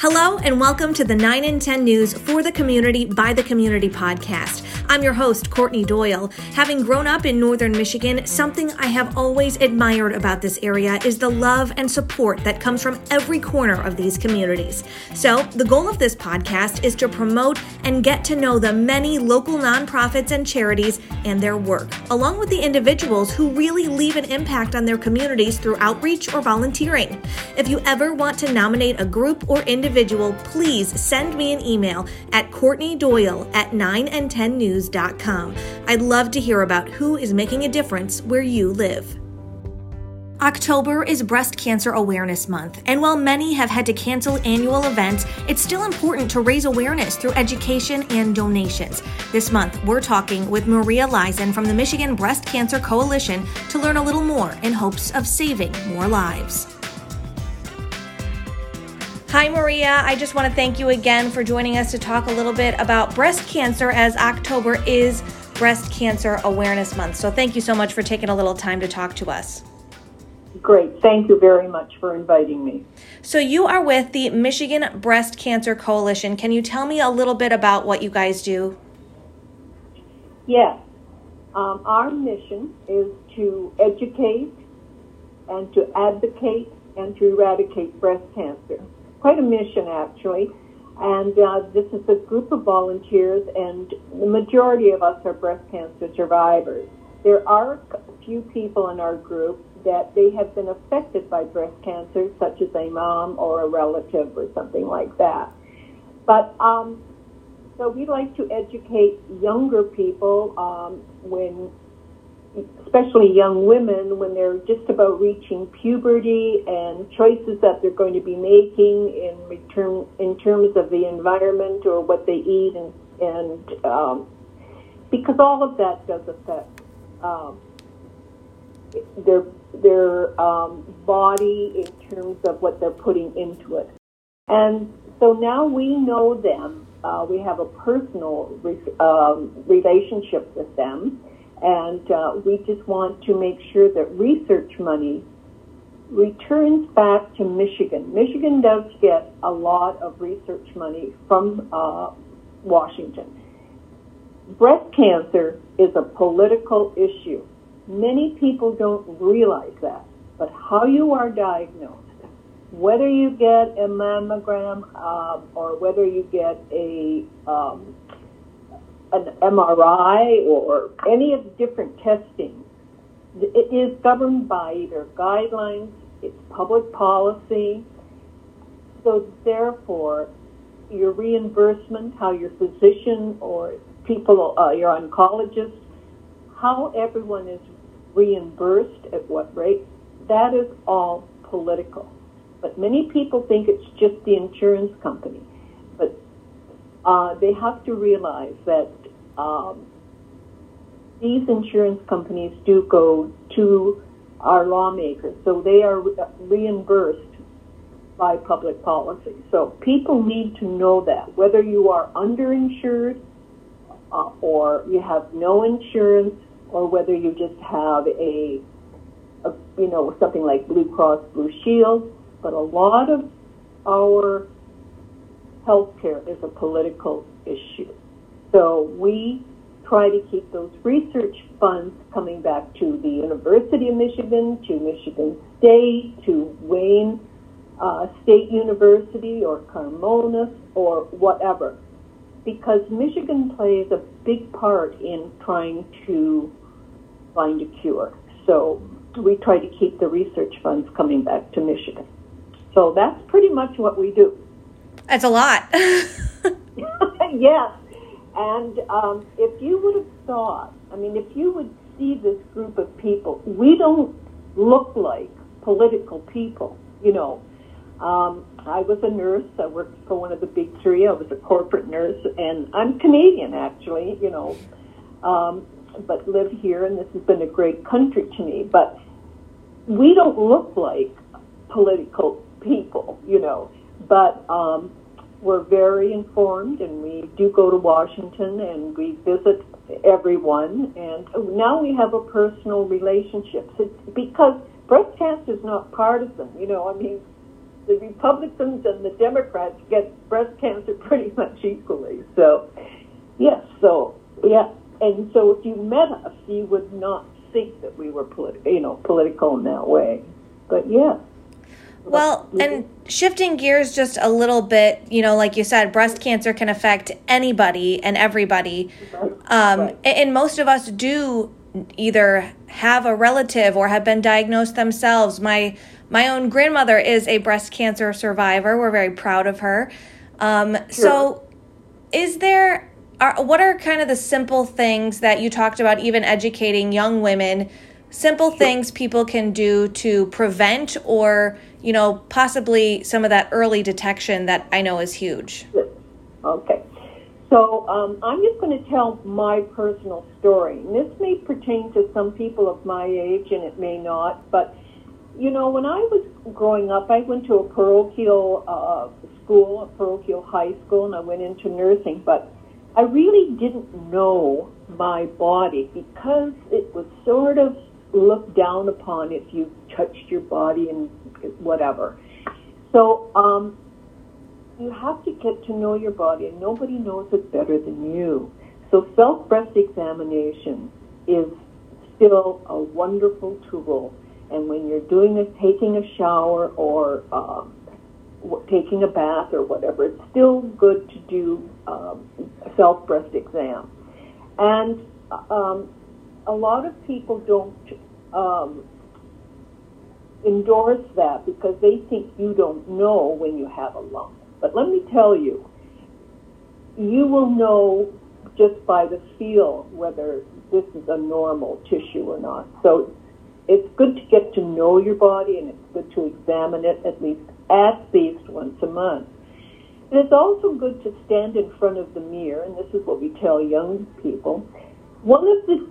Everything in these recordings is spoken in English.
Hello, and welcome to the 9 in 10 News for the Community by the Community podcast. I'm your host, Courtney Doyle. Having grown up in northern Michigan, something I have always admired about this area is the love and support that comes from every corner of these communities. So, the goal of this podcast is to promote and get to know the many local nonprofits and charities and their work, along with the individuals who really leave an impact on their communities through outreach or volunteering. If you ever want to nominate a group or individual, please send me an email at Courtney Doyle at 9and10news.com. I'd love to hear about who is making a difference where you live. October is Breast Cancer Awareness Month, and while many have had to cancel annual events, it's still important to raise awareness through education and donations. This month, we're talking with Maria Leisen from the Michigan Breast Cancer Coalition to learn a little more in hopes of saving more lives. Hi, Maria. I just want to thank you again for joining us to talk a little bit about breast cancer as October is Breast Cancer Awareness Month. So, thank you so much for taking a little time to talk to us. Great. Thank you very much for inviting me. So, you are with the Michigan Breast Cancer Coalition. Can you tell me a little bit about what you guys do? Yes. Um, our mission is to educate and to advocate and to eradicate breast cancer quite a mission actually. And uh, this is a group of volunteers, and the majority of us are breast cancer survivors. There are a few people in our group that they have been affected by breast cancer, such as a mom or a relative or something like that. But um, so we like to educate younger people um, when especially young women when they're just about reaching puberty and choices that they're going to be making in return in terms of the environment or what they eat and and um, because all of that does affect um, their their um, body in terms of what they're putting into it. And so now we know them uh, we have a personal re- um, relationship with them and uh, we just want to make sure that research money returns back to Michigan. Michigan does get a lot of research money from uh, Washington. Breast cancer is a political issue. Many people don't realize that, but how you are diagnosed, whether you get a mammogram um, or whether you get a um, an MRI or any of the different testing, it is governed by either guidelines, it's public policy. So therefore, your reimbursement, how your physician or people, uh, your oncologist, how everyone is reimbursed at what rate, that is all political. But many people think it's just the insurance company. But uh, they have to realize that um, these insurance companies do go to our lawmakers, so they are reimbursed by public policy. So people need to know that whether you are underinsured uh, or you have no insurance, or whether you just have a, a, you know something like Blue Cross Blue Shield. But a lot of our healthcare is a political issue. So we try to keep those research funds coming back to the University of Michigan, to Michigan State, to Wayne uh, State University or Karmanos or whatever. Because Michigan plays a big part in trying to find a cure. So we try to keep the research funds coming back to Michigan. So that's pretty much what we do. That's a lot. yes. And um, if you would have thought, I mean, if you would see this group of people, we don't look like political people, you know. Um, I was a nurse. I worked for one of the big three. I was a corporate nurse, and I'm Canadian, actually, you know, um, but live here, and this has been a great country to me. But we don't look like political people, you know. But um, we're very informed and we do go to Washington and we visit everyone and now we have a personal relationship because breast cancer is not partisan you know I mean the Republicans and the Democrats get breast cancer pretty much equally. So, yes, so yeah, and so if you met us, you would not think that we were politi- you know political in that way. But yeah. Well, and shifting gears just a little bit, you know, like you said, breast cancer can affect anybody and everybody. Um. And most of us do either have a relative or have been diagnosed themselves. My my own grandmother is a breast cancer survivor. We're very proud of her. Um. So, is there are, what are kind of the simple things that you talked about, even educating young women? Simple things people can do to prevent, or you know, possibly some of that early detection that I know is huge. Okay. So um, I'm just going to tell my personal story. And this may pertain to some people of my age, and it may not. But you know, when I was growing up, I went to a parochial uh, school, a parochial high school, and I went into nursing. But I really didn't know my body because it was sort of looked down upon if you touched your body and whatever. So um, you have to get to know your body, and nobody knows it better than you. So self breast examination is still a wonderful tool. And when you're doing a taking a shower or um, taking a bath or whatever, it's still good to do um, self breast exam. And um, a lot of people don't um, endorse that because they think you don't know when you have a lump. But let me tell you, you will know just by the feel whether this is a normal tissue or not. So it's good to get to know your body and it's good to examine it at least at least once a month. And it's also good to stand in front of the mirror, and this is what we tell young people. One of the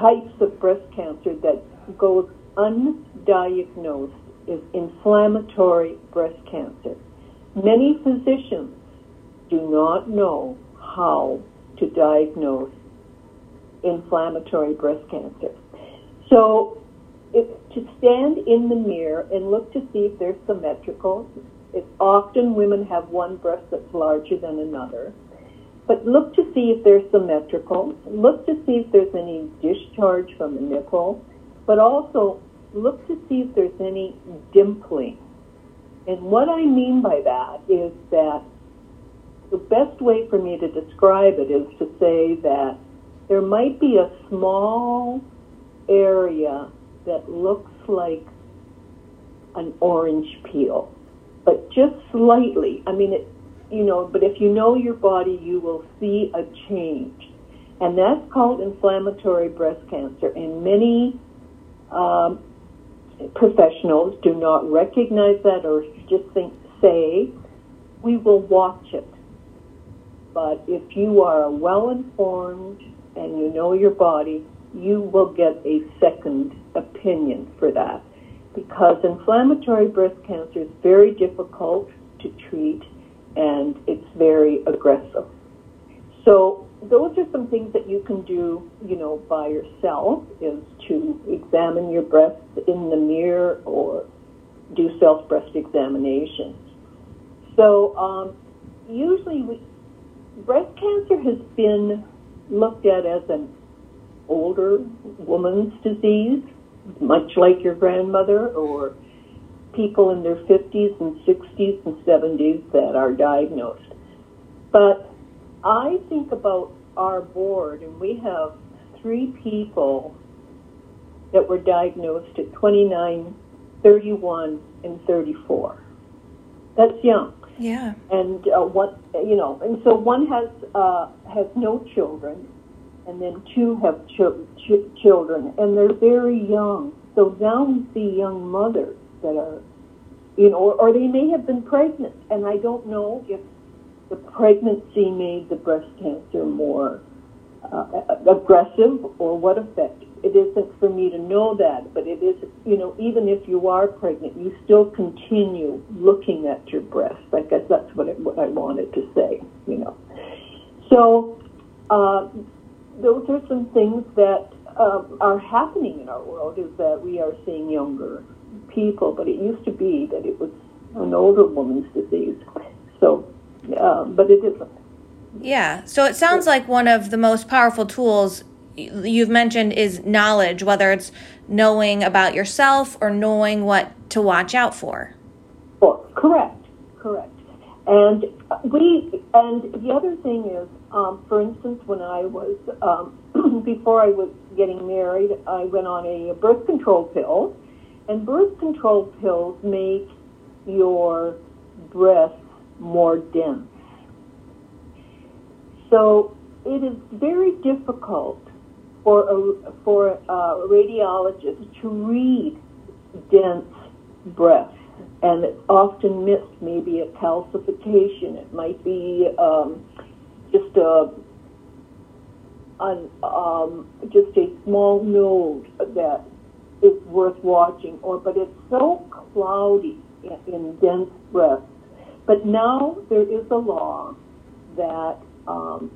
types of breast cancer that goes undiagnosed is inflammatory breast cancer. Many physicians do not know how to diagnose inflammatory breast cancer. So, if, to stand in the mirror and look to see if they're symmetrical, it's often women have one breast that's larger than another. But look to see if they're symmetrical. Look to see if there's any discharge from the nipple. But also look to see if there's any dimpling and what I mean by that is that the best way for me to describe it is to say that there might be a small area that looks like an orange peel, but just slightly. I mean, it, you know, but if you know your body, you will see a change. And that's called inflammatory breast cancer. And many um, professionals do not recognize that or just think, say, we will watch it. But if you are well informed and you know your body, you will get a second opinion for that. Because inflammatory breast cancer is very difficult to treat and it's very aggressive. So those are some things that you can do, you know, by yourself is to examine your breasts in the mirror or do self breast examinations. So um, usually, we, breast cancer has been looked at as an older woman's disease, much like your grandmother or people in their 50s and 60s and 70s that are diagnosed. But I think about our board, and we have three people that were diagnosed at 29, 31, and 34. That's young. Yeah. And uh, what you know, and so one has uh, has no children, and then two have ch- ch- children, and they're very young. So now we see young mothers that are, you know, or, or they may have been pregnant, and I don't know if the pregnancy made the breast cancer more uh, aggressive or what effect. It isn't for me to know that, but it is, you know, even if you are pregnant, you still continue looking at your breast. I guess that's what, it, what I wanted to say, you know. So, uh, those are some things that uh, are happening in our world is that we are seeing younger people, but it used to be that it was an older woman's disease. So, uh, but it isn't. Yeah. So it sounds like one of the most powerful tools you've mentioned is knowledge, whether it's knowing about yourself or knowing what to watch out for. Well, correct, correct. And we, and the other thing is, um, for instance, when I was um, before I was getting married, I went on a birth control pill, and birth control pills make your breasts more dense. So it is very difficult for a, for a radiologist to read dense breath, and it's often missed. Maybe a calcification. It might be um, just a an, um, just a small node that is worth watching, or but it's so cloudy in, in dense breasts. But now there is a law that um,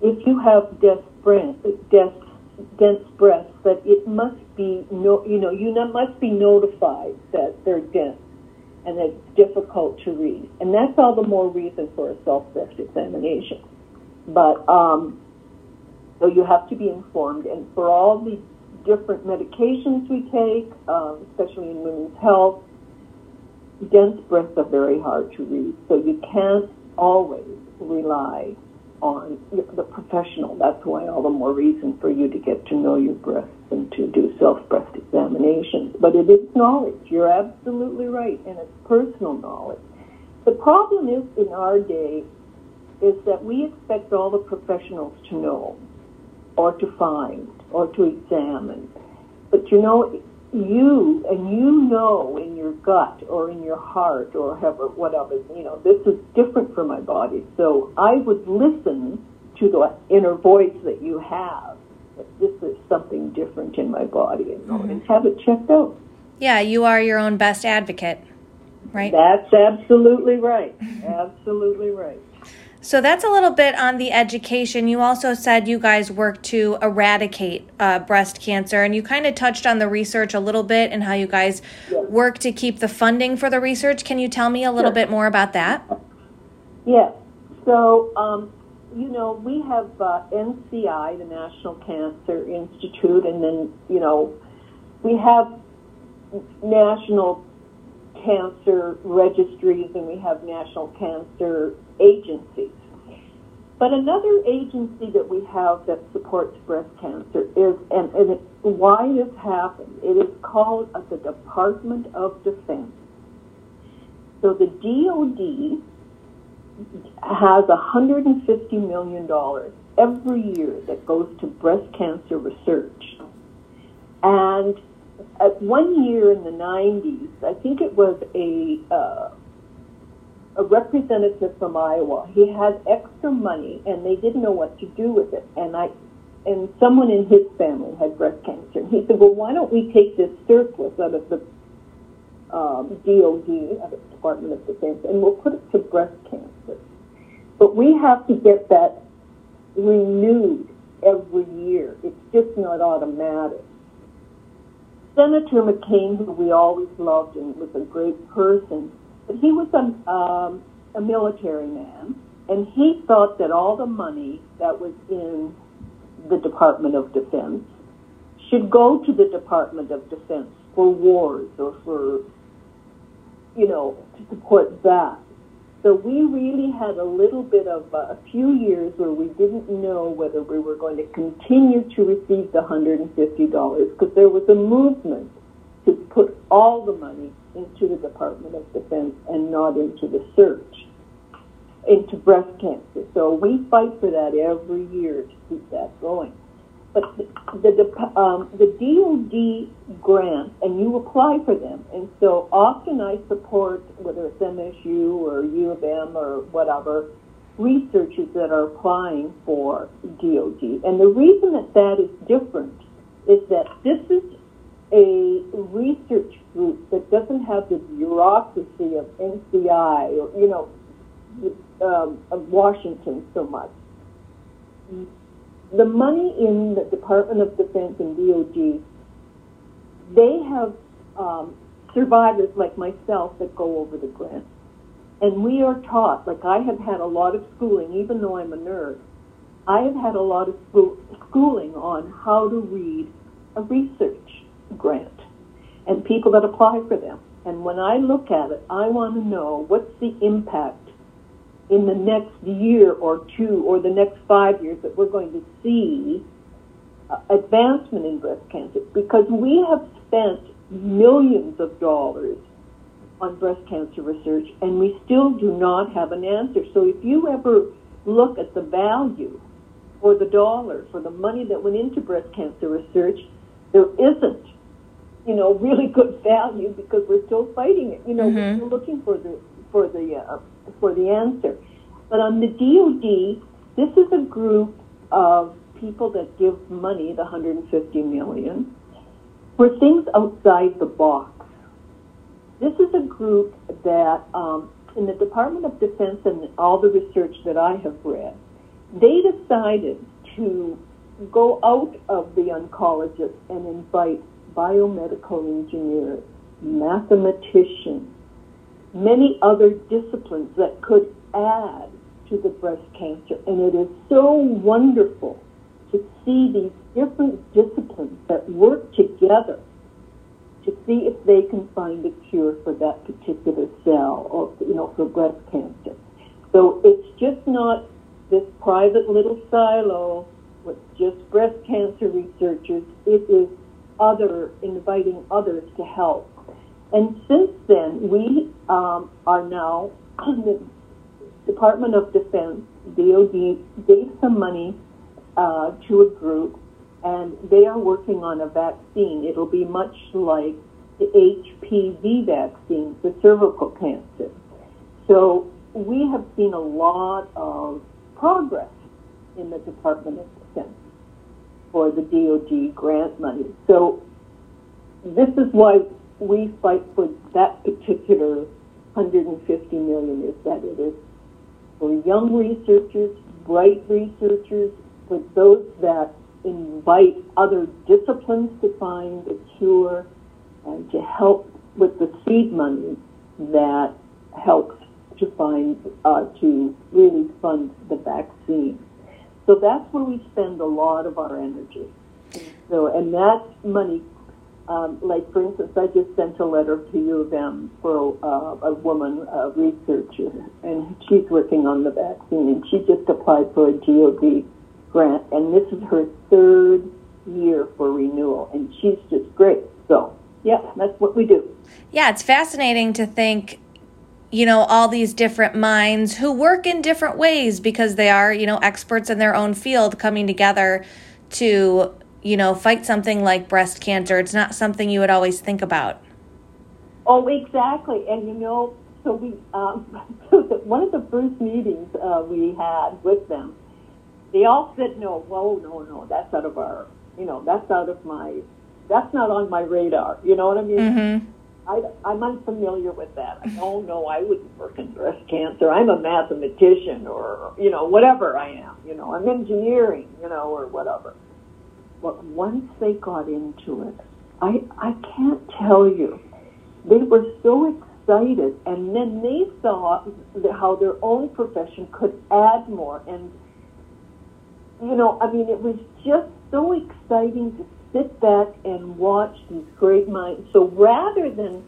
if you have dense, dense dense breasts that it must be no, you know, you must be notified that they're dense and it's difficult to read. And that's all the more reason for a self-breast examination. But um, so you have to be informed. And for all the different medications we take, um, especially in women's health, dense breasts are very hard to read. So you can't always rely on the professional. That's why all the more reason for you to get to know your breasts and to do self-breast examinations. But it is knowledge. You're absolutely right, and it's personal knowledge. The problem is in our day is that we expect all the professionals to know or to find or to examine. But you know, you and you know in your gut or in your heart or whatever, whatever, you know, this is different for my body. So I would listen to the inner voice that you have. That this is something different in my body and, mm-hmm. and have it checked out. Yeah, you are your own best advocate, right? That's absolutely right. absolutely right. So that's a little bit on the education. You also said you guys work to eradicate uh, breast cancer, and you kind of touched on the research a little bit and how you guys work to keep the funding for the research. Can you tell me a little sure. bit more about that? Yes. So, um, you know, we have uh, NCI, the National Cancer Institute, and then, you know, we have national cancer registries and we have national cancer agencies. But another agency that we have that supports breast cancer is, and, and it, why this happened, it is called the Department of Defense. So the DOD has $150 million every year that goes to breast cancer research. And at one year in the 90s, I think it was a uh, a representative from Iowa. He had extra money, and they didn't know what to do with it. And I, and someone in his family had breast cancer. And he said, "Well, why don't we take this surplus out of the um, DOD, out of the Department of Defense, and we'll put it to breast cancer." But we have to get that renewed every year. It's just not automatic. Senator McCain, who we always loved and was a great person, but he was a, um, a military man, and he thought that all the money that was in the Department of Defense should go to the Department of Defense for wars or for, you know, to support that. So we really had a little bit of uh, a few years where we didn't know whether we were going to continue to receive the $150 because there was a movement to put all the money into the Department of Defense and not into the search into breast cancer. So we fight for that every year to keep that going. But the the, um, the DoD grants, and you apply for them, and so often I support whether it's MSU or U of M or whatever researchers that are applying for DoD. And the reason that that is different is that this is a research group that doesn't have the bureaucracy of NCI or, you know, um, of Washington so much. The money in the Department of Defense and DOD, they have um, survivors like myself that go over the grant. And we are taught, like I have had a lot of schooling, even though I'm a nerd, I have had a lot of school, schooling on how to read a research grant and people that apply for them. And when I look at it, I want to know what's the impact in the next year or two or the next five years that we're going to see uh, advancement in breast cancer because we have spent millions of dollars on breast cancer research and we still do not have an answer. So if you ever look at the value for the dollar, for the money that went into breast cancer research, there isn't, you know, really good value because we're still fighting it. You know, mm-hmm. we're still looking for the for the uh, for the answer. But on the DoD, this is a group of people that give money, the 150 million, for things outside the box. This is a group that, um, in the Department of Defense and all the research that I have read, they decided to go out of the oncologists and invite biomedical engineers, mathematicians, many other disciplines that could add to the breast cancer. And it is so wonderful to see these different disciplines that work together to see if they can find a cure for that particular cell or, you know, for breast cancer. So it's just not this private little silo with just breast cancer researchers. It is other, inviting others to help. And since then, we um, are now, the Department of Defense, DOD, gave some money uh, to a group, and they are working on a vaccine. It'll be much like the HPV vaccine for cervical cancer. So we have seen a lot of progress in the Department of Defense for the DoD grant money. So this is why we fight for that particular 150 million is that it is for young researchers, bright researchers, for those that invite other disciplines to find a cure and to help with the seed money that helps to find uh, to really fund the vaccine. So that's where we spend a lot of our energy. So, and that money, um, like for instance, I just sent a letter to U of M for uh, a woman, a researcher, and she's working on the vaccine, and she just applied for a DoD grant, and this is her third year for renewal, and she's just great. So, yeah, that's what we do. Yeah, it's fascinating to think you know, all these different minds who work in different ways because they are, you know, experts in their own field coming together to, you know, fight something like breast cancer. It's not something you would always think about. Oh, exactly. And, you know, so we, um, one of the first meetings uh, we had with them, they all said, no, whoa, no, no, that's out of our, you know, that's out of my, that's not on my radar. You know what I mean? Mm-hmm. I, I'm unfamiliar with that. Oh no, I wouldn't work in breast cancer. I'm a mathematician or, you know, whatever I am. You know, I'm engineering, you know, or whatever. But once they got into it, I, I can't tell you. They were so excited and then they saw how their own profession could add more and you know, I mean, it was just so exciting to sit back and watch these great minds. So rather than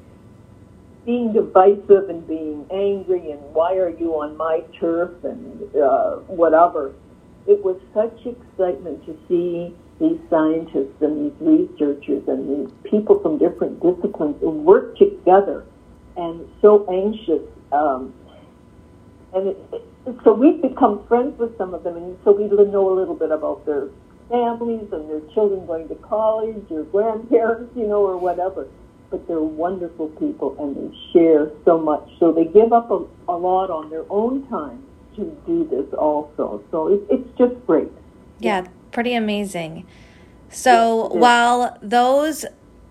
being divisive and being angry and why are you on my turf and uh, whatever, it was such excitement to see these scientists and these researchers and these people from different disciplines work together and so anxious. Um, and it, so we've become friends with some of them, and so we know a little bit about their families and their children going to college or grandparents, you know, or whatever. But they're wonderful people and they share so much. So they give up a, a lot on their own time to do this also. So it, it's just great. Yeah, pretty amazing. So while those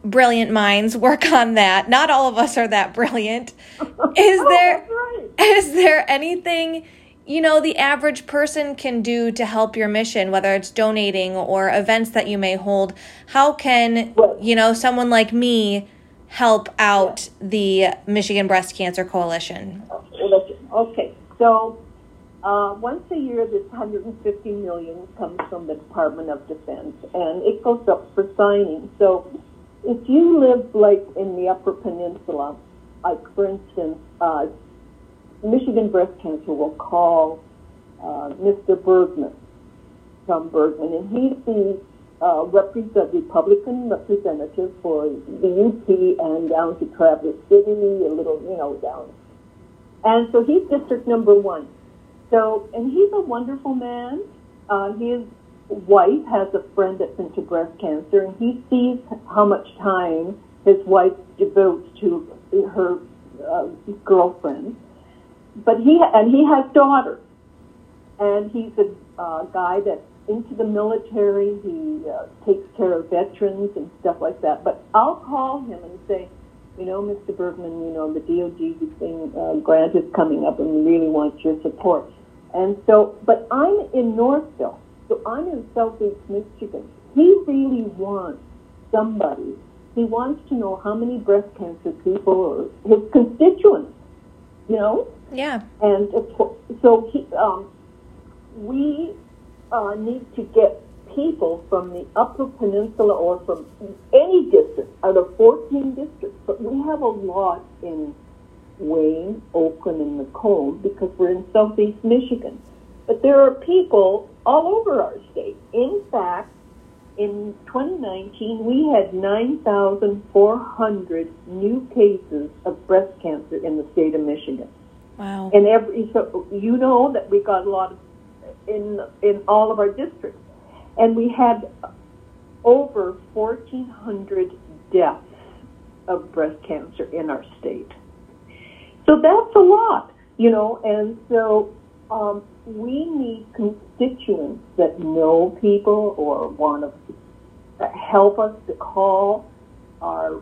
brilliant minds work on that, not all of us are that brilliant. Is oh, right. is there anything you know, the average person can do to help your mission, whether it's donating or events that you may hold? How can, you know, someone like me help out the Michigan Breast Cancer Coalition? Okay, so uh, once a year, this 150 million comes from the Department of Defense, and it goes up for signing. So, if you live like in the Upper Peninsula, like for instance, uh, Michigan Breast Cancer will call uh, Mr. Bergman, Tom Bergman, and he's the uh, represent, Republican representative for the UP and down to Traverse City, a little, you know, down. And so he's district number one. So, and he's a wonderful man. Uh, his wife has a friend that's into breast cancer, and he sees how much time his wife devotes to her uh, girlfriend. But he and he has daughters, and he's a uh, guy that's into the military. He uh, takes care of veterans and stuff like that. But I'll call him and say, you know, Mr. Bergman, you know, the DOD thing, uh, grant is coming up, and we really want your support. And so, but I'm in Northville, so I'm in Southeast Michigan. He really wants somebody. He wants to know how many breast cancer people or his constituents, you know. Yeah. And so he, um, we uh, need to get people from the Upper Peninsula or from any district out of 14 districts. But we have a lot in Wayne, Oakland, and Macomb because we're in southeast Michigan. But there are people all over our state. In fact, in 2019, we had 9,400 new cases of breast cancer in the state of Michigan. Wow. And every so you know that we got a lot of in in all of our districts, and we had over 1,400 deaths of breast cancer in our state. So that's a lot, you know, and so um, we need constituents that know people or want to help us to call our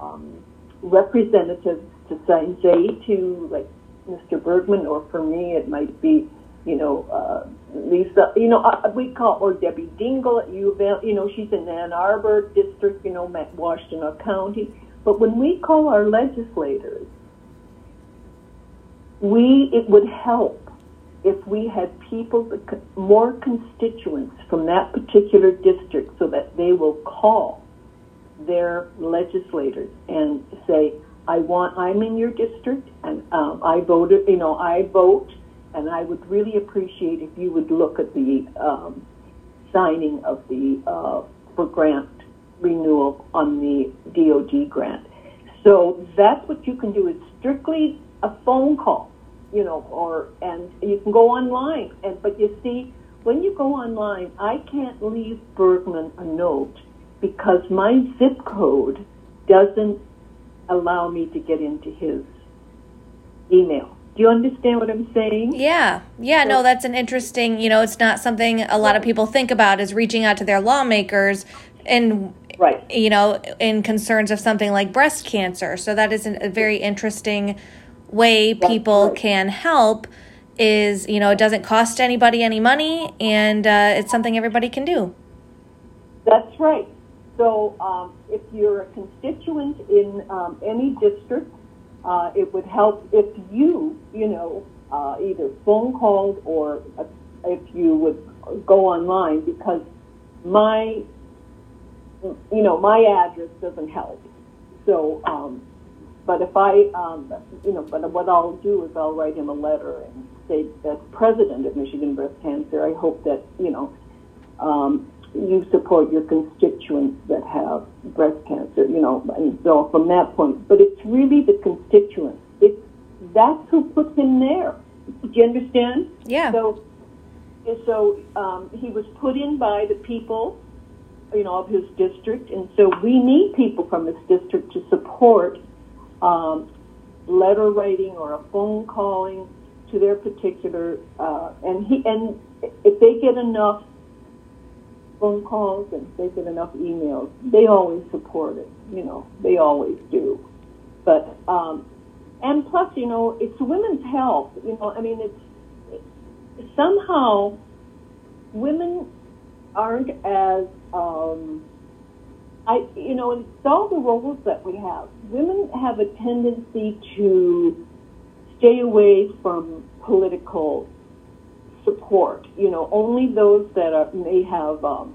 um, representatives to say, to like Mr. Bergman, or for me, it might be, you know, uh, Lisa, you know, uh, we call or Debbie Dingell at U of L, you know, she's in Ann Arbor district, you know, Washtenaw County. But when we call our legislators, we it would help if we had people, more constituents from that particular district, so that they will call their legislators and say, "I want. I'm in your district, and um, I voted. You know, I vote, and I would really appreciate if you would look at the um, signing of the uh, for grant renewal on the DOD grant." So that's what you can do. It's strictly a phone call you know, or and you can go online. And but you see, when you go online, I can't leave Bergman a note because my zip code doesn't allow me to get into his email. Do you understand what I'm saying? Yeah. Yeah, no, that's an interesting, you know, it's not something a lot of people think about is reaching out to their lawmakers and right. you know, in concerns of something like breast cancer. So that is an, a very interesting way people can help is you know it doesn't cost anybody any money and uh, it's something everybody can do. That's right. So um, if you're a constituent in um, any district uh, it would help if you you know uh, either phone called or if you would go online because my you know my address doesn't help. So um, but if I, um, you know, but what I'll do is I'll write him a letter and say, as president of Michigan Breast Cancer, I hope that, you know, um, you support your constituents that have breast cancer, you know, and so from that point. But it's really the constituents. It's, that's who puts him there. Do you understand? Yeah. So, so um, he was put in by the people, you know, of his district, and so we need people from his district to support um, letter writing or a phone calling to their particular uh, and he and if they get enough phone calls and if they get enough emails, they always support it. You know, they always do. But um, and plus, you know, it's women's health. You know, I mean, it's it, somehow women aren't as um, I, you know, it's all the roles that we have. Women have a tendency to stay away from political support. You know, only those that are, may have, um,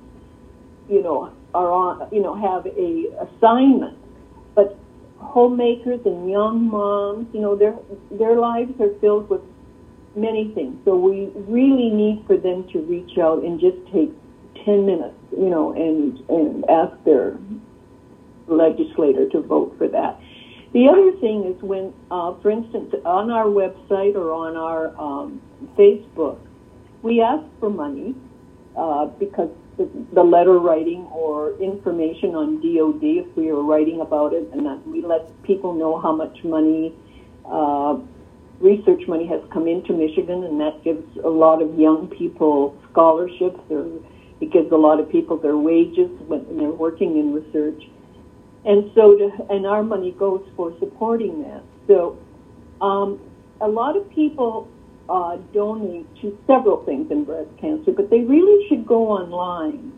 you know, are on, you know, have a assignment. But homemakers and young moms, you know, their their lives are filled with many things. So we really need for them to reach out and just take 10 minutes, you know, and, and ask their legislator to vote for that. The other thing is when, uh, for instance, on our website or on our um, Facebook, we ask for money uh, because the letter writing or information on DOD, if we are writing about it, and that we let people know how much money, uh, research money has come into Michigan, and that gives a lot of young people scholarships or it gives a lot of people their wages when they're working in research. And so, to, and our money goes for supporting that. So, um, a lot of people uh, donate to several things in breast cancer, but they really should go online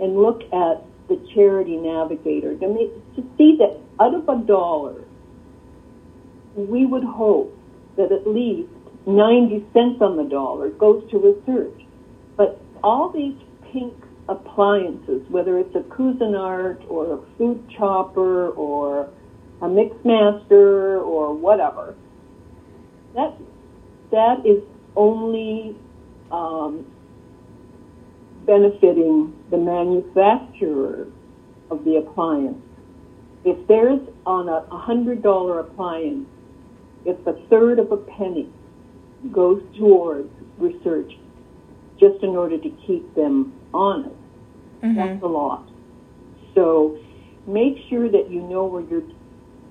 and look at the Charity Navigator to, make, to see that out of a dollar, we would hope that at least 90 cents on the dollar goes to research. But all these pink appliances, whether it's a Cuisinart or a food chopper or a Mixmaster or whatever, that that is only um, benefiting the manufacturer of the appliance. If there's on a hundred dollar appliance, if a third of a penny goes towards research just in order to keep them honest. Mm-hmm. That's a lot. So make sure that you know where your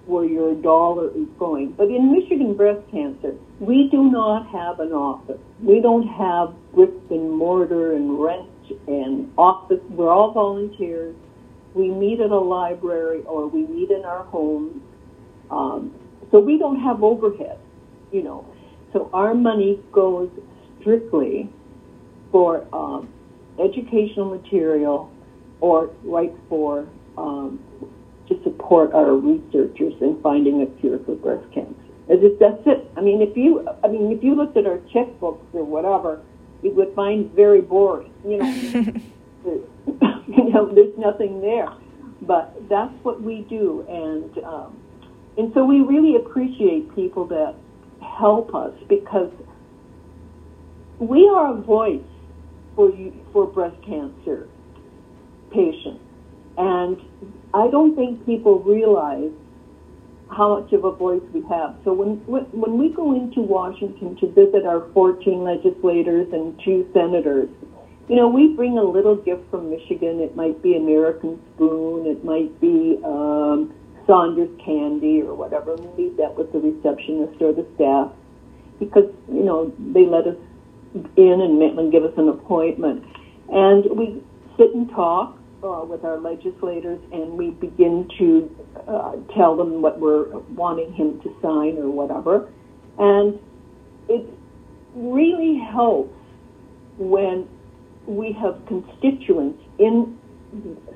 where your dollar is going. But in Michigan Breast Cancer, we do not have an office. We don't have bricks and mortar and rent and office. We're all volunteers. We meet at a library or we meet in our homes. Um, so we don't have overhead, you know. So our money goes strictly for um, educational material or right for um, to support our researchers in finding a cure for breast cancer. Just, that's it. I mean, if you, I mean, if you looked at our checkbooks or whatever, you would find very boring. You know, you know, there's nothing there. But that's what we do, and um, and so we really appreciate people that help us because we are a voice for you, for breast cancer patients. And I don't think people realize how much of a voice we have. So when when we go into Washington to visit our 14 legislators and two senators, you know, we bring a little gift from Michigan. It might be American Spoon. It might be um, Sanders candy or whatever. We leave that with the receptionist or the staff because you know they let us in and, give us an appointment. And we sit and talk uh, with our legislators, and we begin to uh, tell them what we're wanting him to sign or whatever. And it really helps when we have constituents in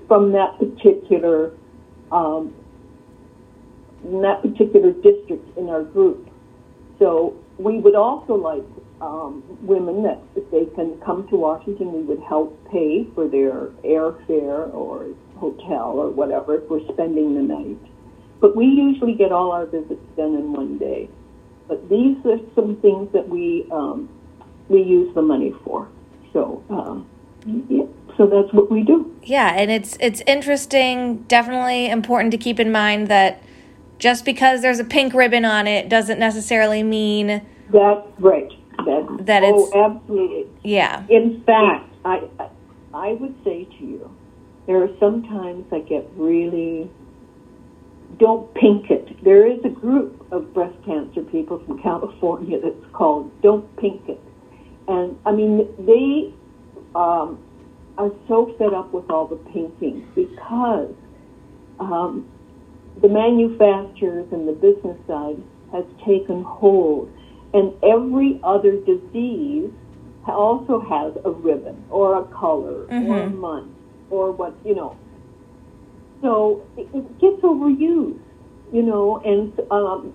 from that particular um, that particular district in our group. So we would also like um, women that if they can come to Washington, we would help pay for their airfare or hotel or whatever if we're spending the night. But we usually get all our visits done in one day. But these are some things that we um, we use the money for. So um, yeah, so that's what we do. Yeah, and it's it's interesting. Definitely important to keep in mind that just because there's a pink ribbon on it doesn't necessarily mean that's right that that oh, it's absolutely. Yeah. In fact, I, I would say to you, there are some times I get really don't pink it. There is a group of breast cancer people from California that's called Don't Pink It, and I mean they um, are so fed up with all the pinking because um, the manufacturers and the business side has taken hold and every other disease also has a ribbon or a color mm-hmm. or a month or what, you know. So it, it gets overused, you know, and um,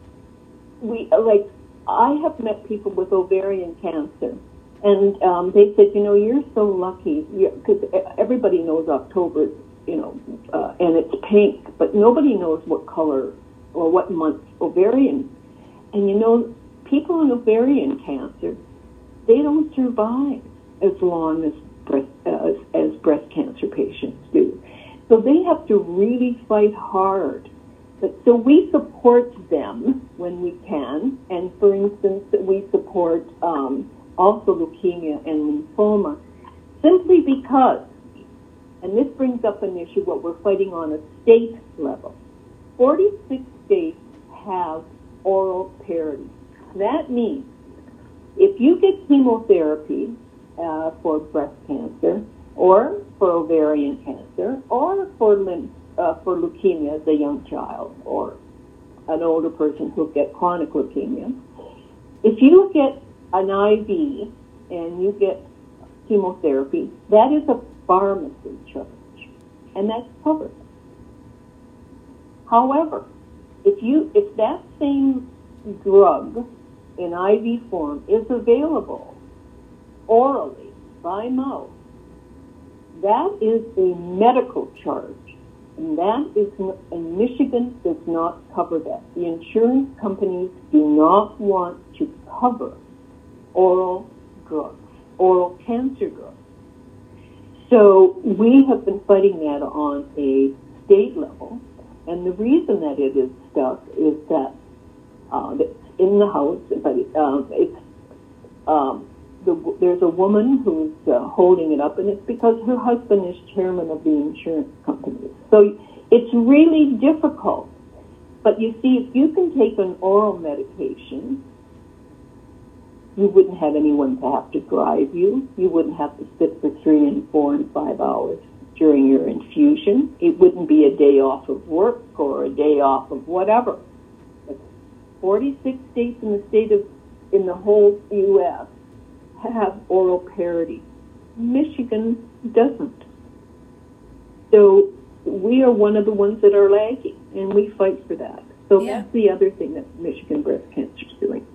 we like I have met people with ovarian cancer, and um, they said, you know, you're so lucky because everybody knows October, you know, uh, and it's pink, but nobody knows what color or what month ovarian. And you know, people with ovarian cancer, they don't survive as long as breast, uh, as, as breast cancer patients do. So they have to really fight hard. But, so we support them when we can, and for instance, we support um, also leukemia and lymphoma, simply because, and this brings up an issue what we're fighting on a state level. 46 states have oral parity. That means if you get chemotherapy uh, for breast cancer, or for ovarian cancer, or for uh, for leukemia as a young child, or an older person who get chronic leukemia, if you get an IV and you get chemotherapy, that is a pharmacy charge, and that's covered. However, if you if that same drug in IV form is available orally by mouth, that is a medical charge. And that is, and Michigan does not cover that. The insurance companies do not want to cover oral drugs, oral cancer drugs. So we have been fighting that on a state level. And the reason that it is stuck is that uh, in the House, but uh, it's um, the, there's a woman who's uh, holding it up, and it's because her husband is chairman of the insurance company. So it's really difficult. But you see, if you can take an oral medication, you wouldn't have anyone to have to drive you. You wouldn't have to sit for three and four and five hours during your infusion. It wouldn't be a day off of work or a day off of whatever. 46 states in the state of, in the whole U.S. have oral parity. Michigan doesn't. So we are one of the ones that are lagging, and we fight for that. So yeah. that's the other thing that Michigan Breast Cancer is doing.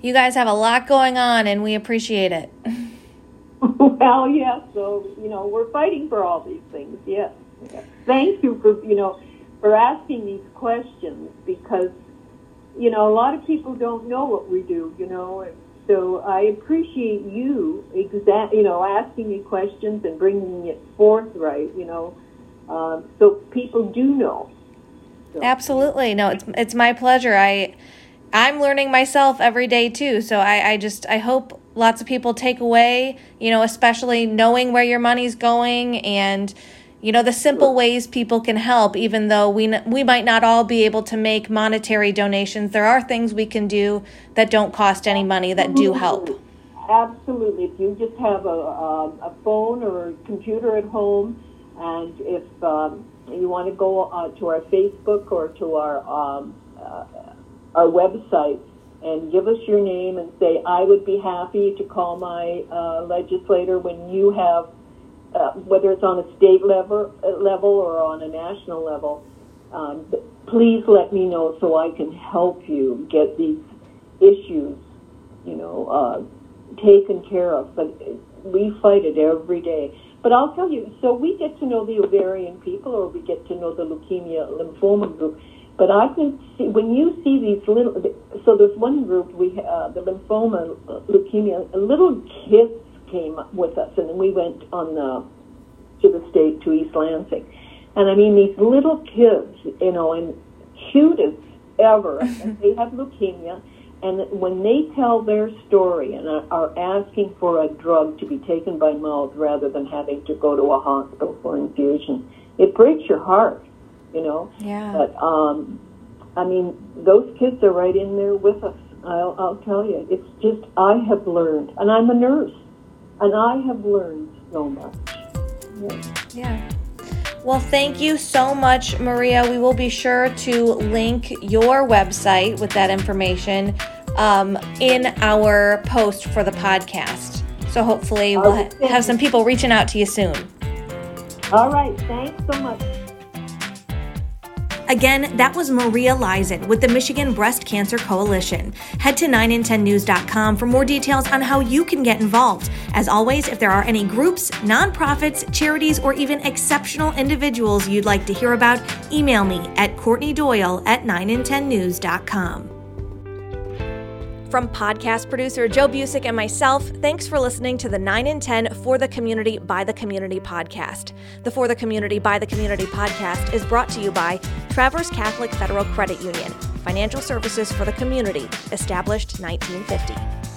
You guys have a lot going on, and we appreciate it. well, yes. So you know, we're fighting for all these things. Yes. yes. Thank you for you know for asking these questions because you know, a lot of people don't know what we do, you know, so I appreciate you, exact, you know, asking me questions and bringing it forthright, you know, um, so people do know. So. Absolutely, no, it's it's my pleasure. I I'm learning myself every day too, so I I just I hope lots of people take away, you know, especially knowing where your money's going and you know the simple ways people can help even though we we might not all be able to make monetary donations there are things we can do that don't cost any money that do help. Absolutely. If you just have a, a, a phone or a computer at home and if um, you want to go uh, to our facebook or to our um, uh, our website and give us your name and say i would be happy to call my uh, legislator when you have uh, whether it's on a state level, uh, level or on a national level, um, please let me know so I can help you get these issues, you know, uh, taken care of. But we fight it every day. But I'll tell you, so we get to know the ovarian people, or we get to know the leukemia lymphoma group. But I can see when you see these little. So there's one group we uh, the lymphoma leukemia a little kids came with us, and then we went on the to the state to East Lansing, and I mean these little kids, you know, and cute as ever, and they have leukemia, and when they tell their story and are asking for a drug to be taken by mouth rather than having to go to a hospital for infusion, it breaks your heart, you know. Yeah. But um, I mean, those kids are right in there with us. I'll, I'll tell you, it's just I have learned, and I'm a nurse. And I have learned so much. Yeah. yeah. Well, thank you so much, Maria. We will be sure to link your website with that information um, in our post for the podcast. So hopefully, we'll ha- have some people reaching out to you soon. All right. Thanks so much. Again, that was Maria Leisen with the Michigan Breast Cancer Coalition. Head to 9and10news.com for more details on how you can get involved. As always, if there are any groups, nonprofits, charities, or even exceptional individuals you'd like to hear about, email me at Courtney Doyle at 9and10news.com. From podcast producer Joe Busick and myself, thanks for listening to the 9 in 10 For the Community by the Community podcast. The For the Community by the Community podcast is brought to you by Traverse Catholic Federal Credit Union, financial services for the community, established 1950.